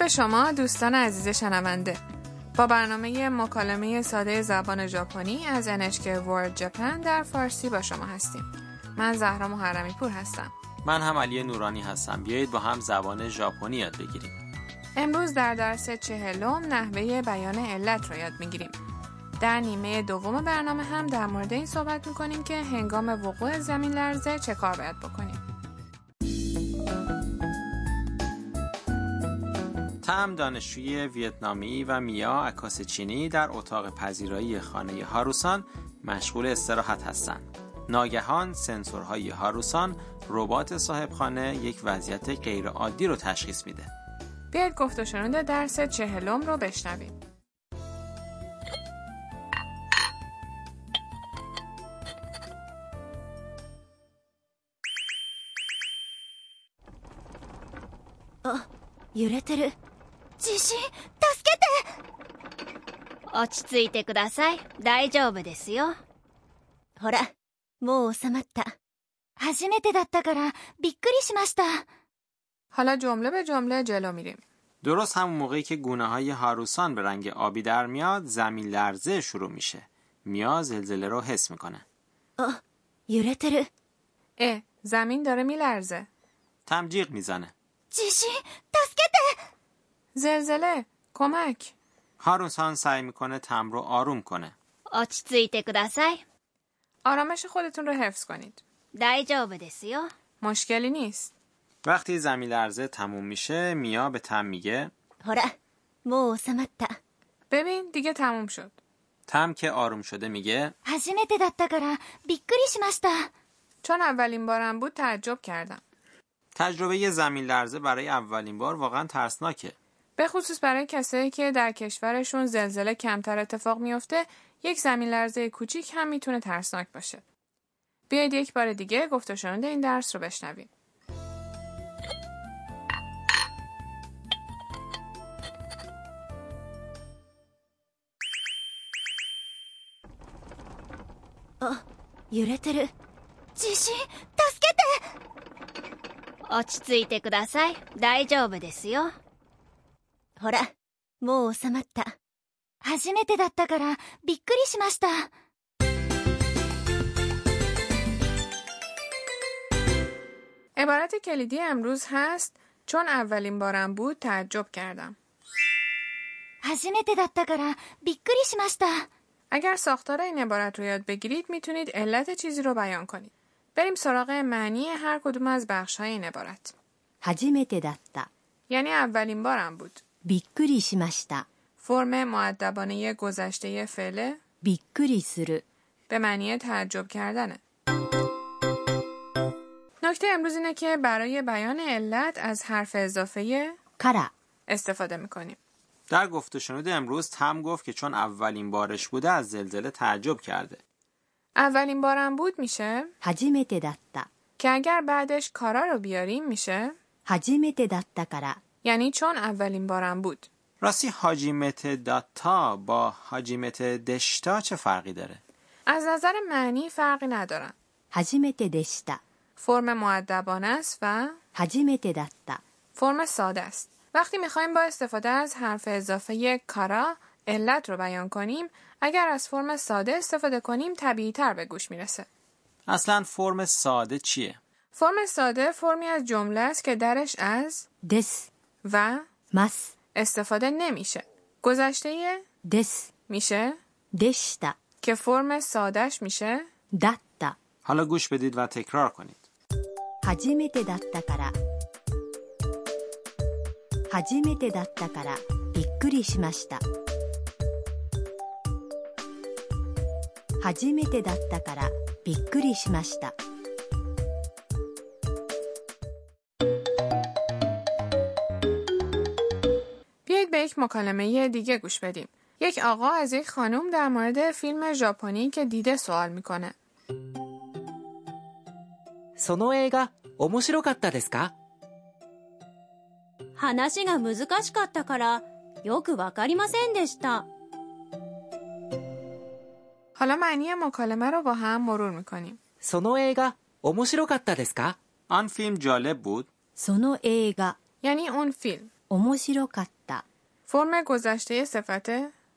به شما دوستان عزیز شنونده. با برنامه مکالمه ساده زبان ژاپنی از NHK World Japan در فارسی با شما هستیم. من زهرا محرمی پور هستم. من هم علی نورانی هستم. بیایید با هم زبان ژاپنی یاد بگیریم. امروز در درس چهلم نحوه بیان علت را یاد می‌گیریم. در نیمه دوم برنامه هم در مورد این صحبت می‌کنیم که هنگام وقوع زمین لرزه چه کار باید بکنیم. هم دانشجوی ویتنامی و میا عکاس چینی در اتاق پذیرایی خانه هاروسان مشغول استراحت هستند. ناگهان سنسورهای هاروسان ربات صاحبخانه یک وضعیت غیرعادی رو تشخیص میده. بیاید گفت و شنود درس چهلم رو بشنویم. آه، یورتر 地震助けて落ち着いてください大丈夫ですよほらもう収まった初めてだったからびっくりしました حالا جمله به جمله جلو میریم. درست همون موقعی که گونه های هاروسان به رنگ آبی در میاد زمین لرزه شروع میشه. میا زلزله رو حس میکنه. あ揺れてる اه زمین داره میلرزه. تمجیق میزنه. 地震助けて زلزله کمک هاروسان سعی میکنه تم رو آروم کنه. 落ち着いてください آرامش خودتون رو حفظ کنید. 大丈夫ですよ مشکلی نیست. وقتی زمین لرزه تموم میشه میا به تم میگه ほらもう収まった ببین دیگه تموم شد. تم که آروم شده میگه 初めてだったからびっくりしました چون اولین بارم بود تعجب کردم. تجربه یه زمین لرزه برای اولین بار واقعا ترسناکه. به خصوص برای کسایی که در کشورشون زلزله کمتر اتفاق میفته یک زمین لرزه کوچیک هم میتونه ترسناک باشه. بیایید یک بار دیگه گفت و شنود این درس رو بشنویم. あ揺れてる地震助けて落ち着いてください大丈夫ですよ ほらもう収まった初めてだったからびっくりしました عبارت کلیدی امروز هست چون اولین بارم بود تعجب کردم. 初めてだったからびっくりしました اگر ساختار این عبارت رو یاد بگیرید میتونید علت چیزی رو بیان کنید. بریم سراغ معنی هر کدوم از بخش های این عبارت. 初めてだった یعنی اولین بارم بود. びっくりしました فرم معدبانه گذشته فعله びっくりする به معنی تعجب کردنه. نکته امروز اینه که برای بیان علت از حرف اضافه から استفاده میکنیم. در گفت و شنود امروز تم گفت که چون اولین بارش بوده از زلزله تعجب کرده. اولین بارم بود میشه 初めてだった که اگر بعدش کارا رو بیاریم میشه 初めてだったから یعنی چون اولین بارم بود. راستی حاجیمت داتا با حاجیمت دشتا چه فرقی داره؟ از نظر معنی فرقی ندارن. 初めてでした فرم معدبانه است و 初めてだった فرم ساده است. وقتی میخوایم با استفاده از حرف اضافه کارا علت رو بیان کنیم اگر از فرم ساده استفاده کنیم طبیعی تر به گوش میرسه. اصلا فرم ساده چیه؟ فرم ساده فرمی از جمله است که درش از です、 و ます、 استفاده نمیشه. گذشته です、 میشه でした、 که فرم سادهش میشه だった。 حالا گوش بدید و تکرار کنید. 初めてだったから。初めてだったからびっくりしました。初めてだったからびっくりしました。 مکالمه دیگه گوش بدیم. یک آقا از یک خانم در مورد فیلم ژاپنی که دیده سوال میکنه. その映画面白かったですか話が難しかったからよくわかりませんでした。 حالا معنی مکالمه رو با هم مرور میکنیم. その映画面白かったですか آن فیلم جالب بود؟ その映画 یعنی اون فیلم. 面白かった。 فرم گذشته صفت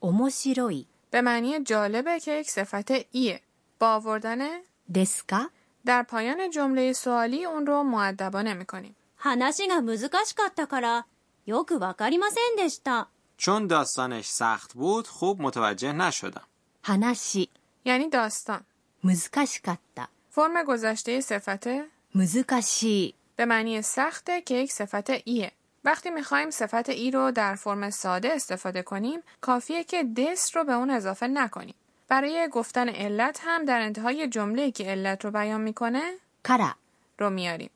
面白い。 به معنی جالبه که یک صفت ایه. با آوردن ですか در پایان جمله سوالی اون رو معدبانه میکنیم. 話が難しかったから、よくわかりませんでした。 چون داستانش سخت بود خوب متوجه نشدم 話、 یعنی داستان. 難しかった。 فرم گذشته صفت 難しい。 به معنی سخته که یک صفت ایه. وقتی می‌خوایم صفت ای رو در فرم ساده استفاده کنیم کافیه که دس رو به اون اضافه نکنیم. برای گفتن علت هم در انتهای جمله که علت رو بیان می‌کنه کارا. رو میاریم.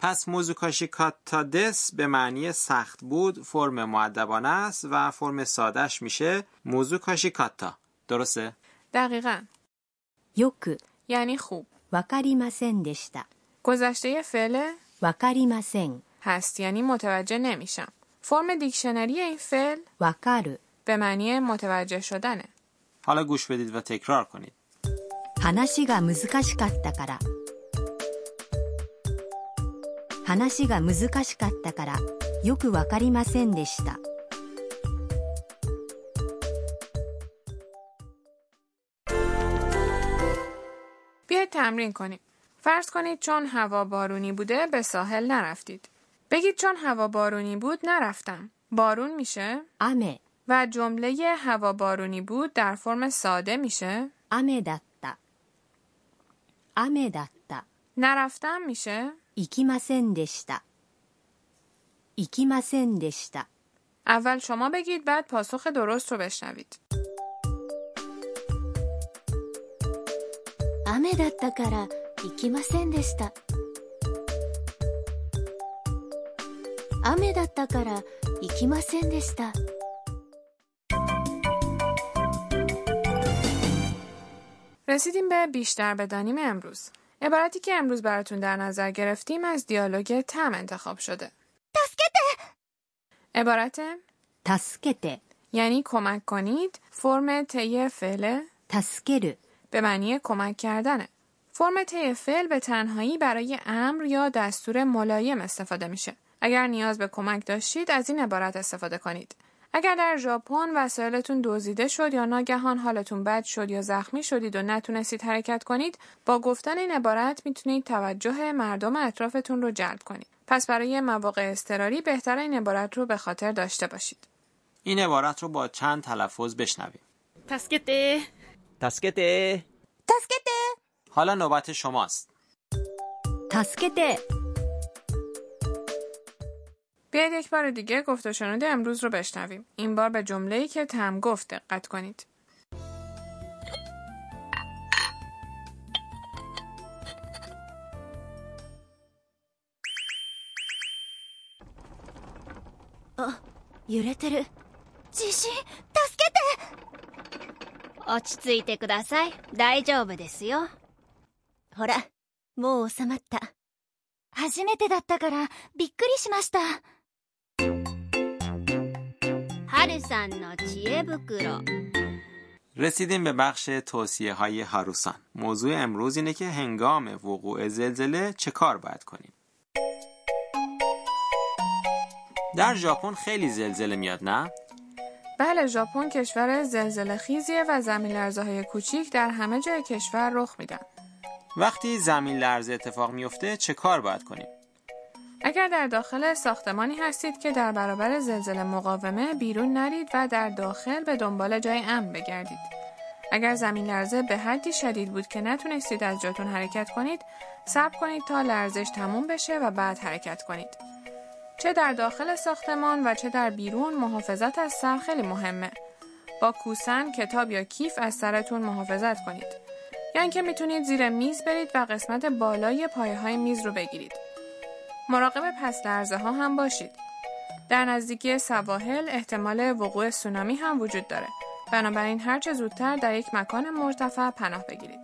پس موزوکاشی کاتا دس به معنی سخت بود فرم معدبانه است و فرم سادش میشه موزوکاشی کاتا درسته؟ دقیقا. یک. یعنی خوب. وکاریماسن دشتا. گذشته فعل؟ وکاریماسن هست یعنی متوجه نمیشم. فرم دیکشنری این فعل わかる。 به معنی متوجه شدنه. حالا گوش بدید و تکرار کنید 話が難しかったから。話が難しかったから、よくわかりませんでした。 بیاید تمرین کنیم. فرض کنید چون هوا بارونی بوده به ساحل نرفتید. بگید چون هوا بارونی بود نرفتم. بارون میشه 雨、 و جمله هوا بارونی بود در فرم ساده میشه 雨だった。雨だった。 نرفتم میشه 行きませんでした。行きませんでした。 اول شما بگید بعد پاسخ درست رو بشنوید. 雨だったから行きませんでした 雨だったから行きませんでした رسیدیم به بیشتر بدانیم امروز. عبارتی که امروز براتون در نظر گرفتیم از دیالوگ تم انتخاب شده. عبارت 助けて、 یعنی کمک کنید فرم طی فعل 助ける。 به معنی کمک کردنه. فرم طی فعل به تنهایی برای امر یا دستور ملایم استفاده میشه. اگر نیاز به کمک داشتید از این عبارت استفاده کنید. اگر در ژاپن وسایلتون دزدیده شد یا ناگهان حالتون بد شد یا زخمی شدید و نتونستید حرکت کنید با گفتن این عبارت می‌تونید توجه مردم اطرافتون رو جلب کنید. پس برای مواقع اضطراری بهتر این عبارت رو به خاطر داشته باشید. این عبارت رو با چند تلفظ بشنویم. تسکته. تسکته. تسکته. حالا نوبت شماست. تسکته. けて、 بیاید یک بار دیگه گفت و شنود امروز رو بشنویم این بار به جمله‌ای که تم گفت دقت کنید 揺れてる地震助けて落ち着いてください大丈夫ですよほらもう収まった初めてだったからびっくりしました はるさんの知恵袋 رسیدیم به بخش توصیه های هاروسان موضوع امروز اینه که هنگام وقوع زلزله چه کار باید کنیم در ژاپن خیلی زلزله میاد نه؟ بله ژاپن کشور زلزله خیزیه و زمین لرزه های کوچیک در همه جای کشور رخ میدن وقتی زمین لرزه اتفاق میفته چه کار باید کنیم؟ اگر در داخل ساختمانی هستید که در برابر زلزله مقاومه بیرون نرید و در داخل به دنبال جای امن بگردید. اگر زمین لرزه به حدی شدید بود که نتونستید از جاتون حرکت کنید، صبر کنید تا لرزش تموم بشه و بعد حرکت کنید. چه در داخل ساختمان و چه در بیرون محافظت از سر خیلی مهمه. با کوسن، کتاب یا کیف از سرتون محافظت کنید. یا اینکه می‌تونید زیر میز برید و قسمت بالای پایه های میز رو بگیرید. مراقب پس لرزه ها هم باشید. در نزدیکی سواحل احتمال وقوع سونامی هم وجود داره. بنابراین هرچه زودتر در یک مکان مرتفع پناه بگیرید.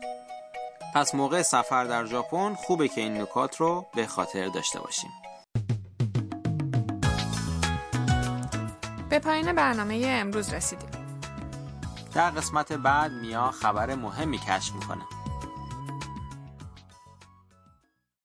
پس موقع سفر در ژاپن خوبه که این نکات رو به خاطر داشته باشیم. به پایان برنامه امروز رسیدیم. در قسمت بعد میا خبر مهمی کشف می‌کنه.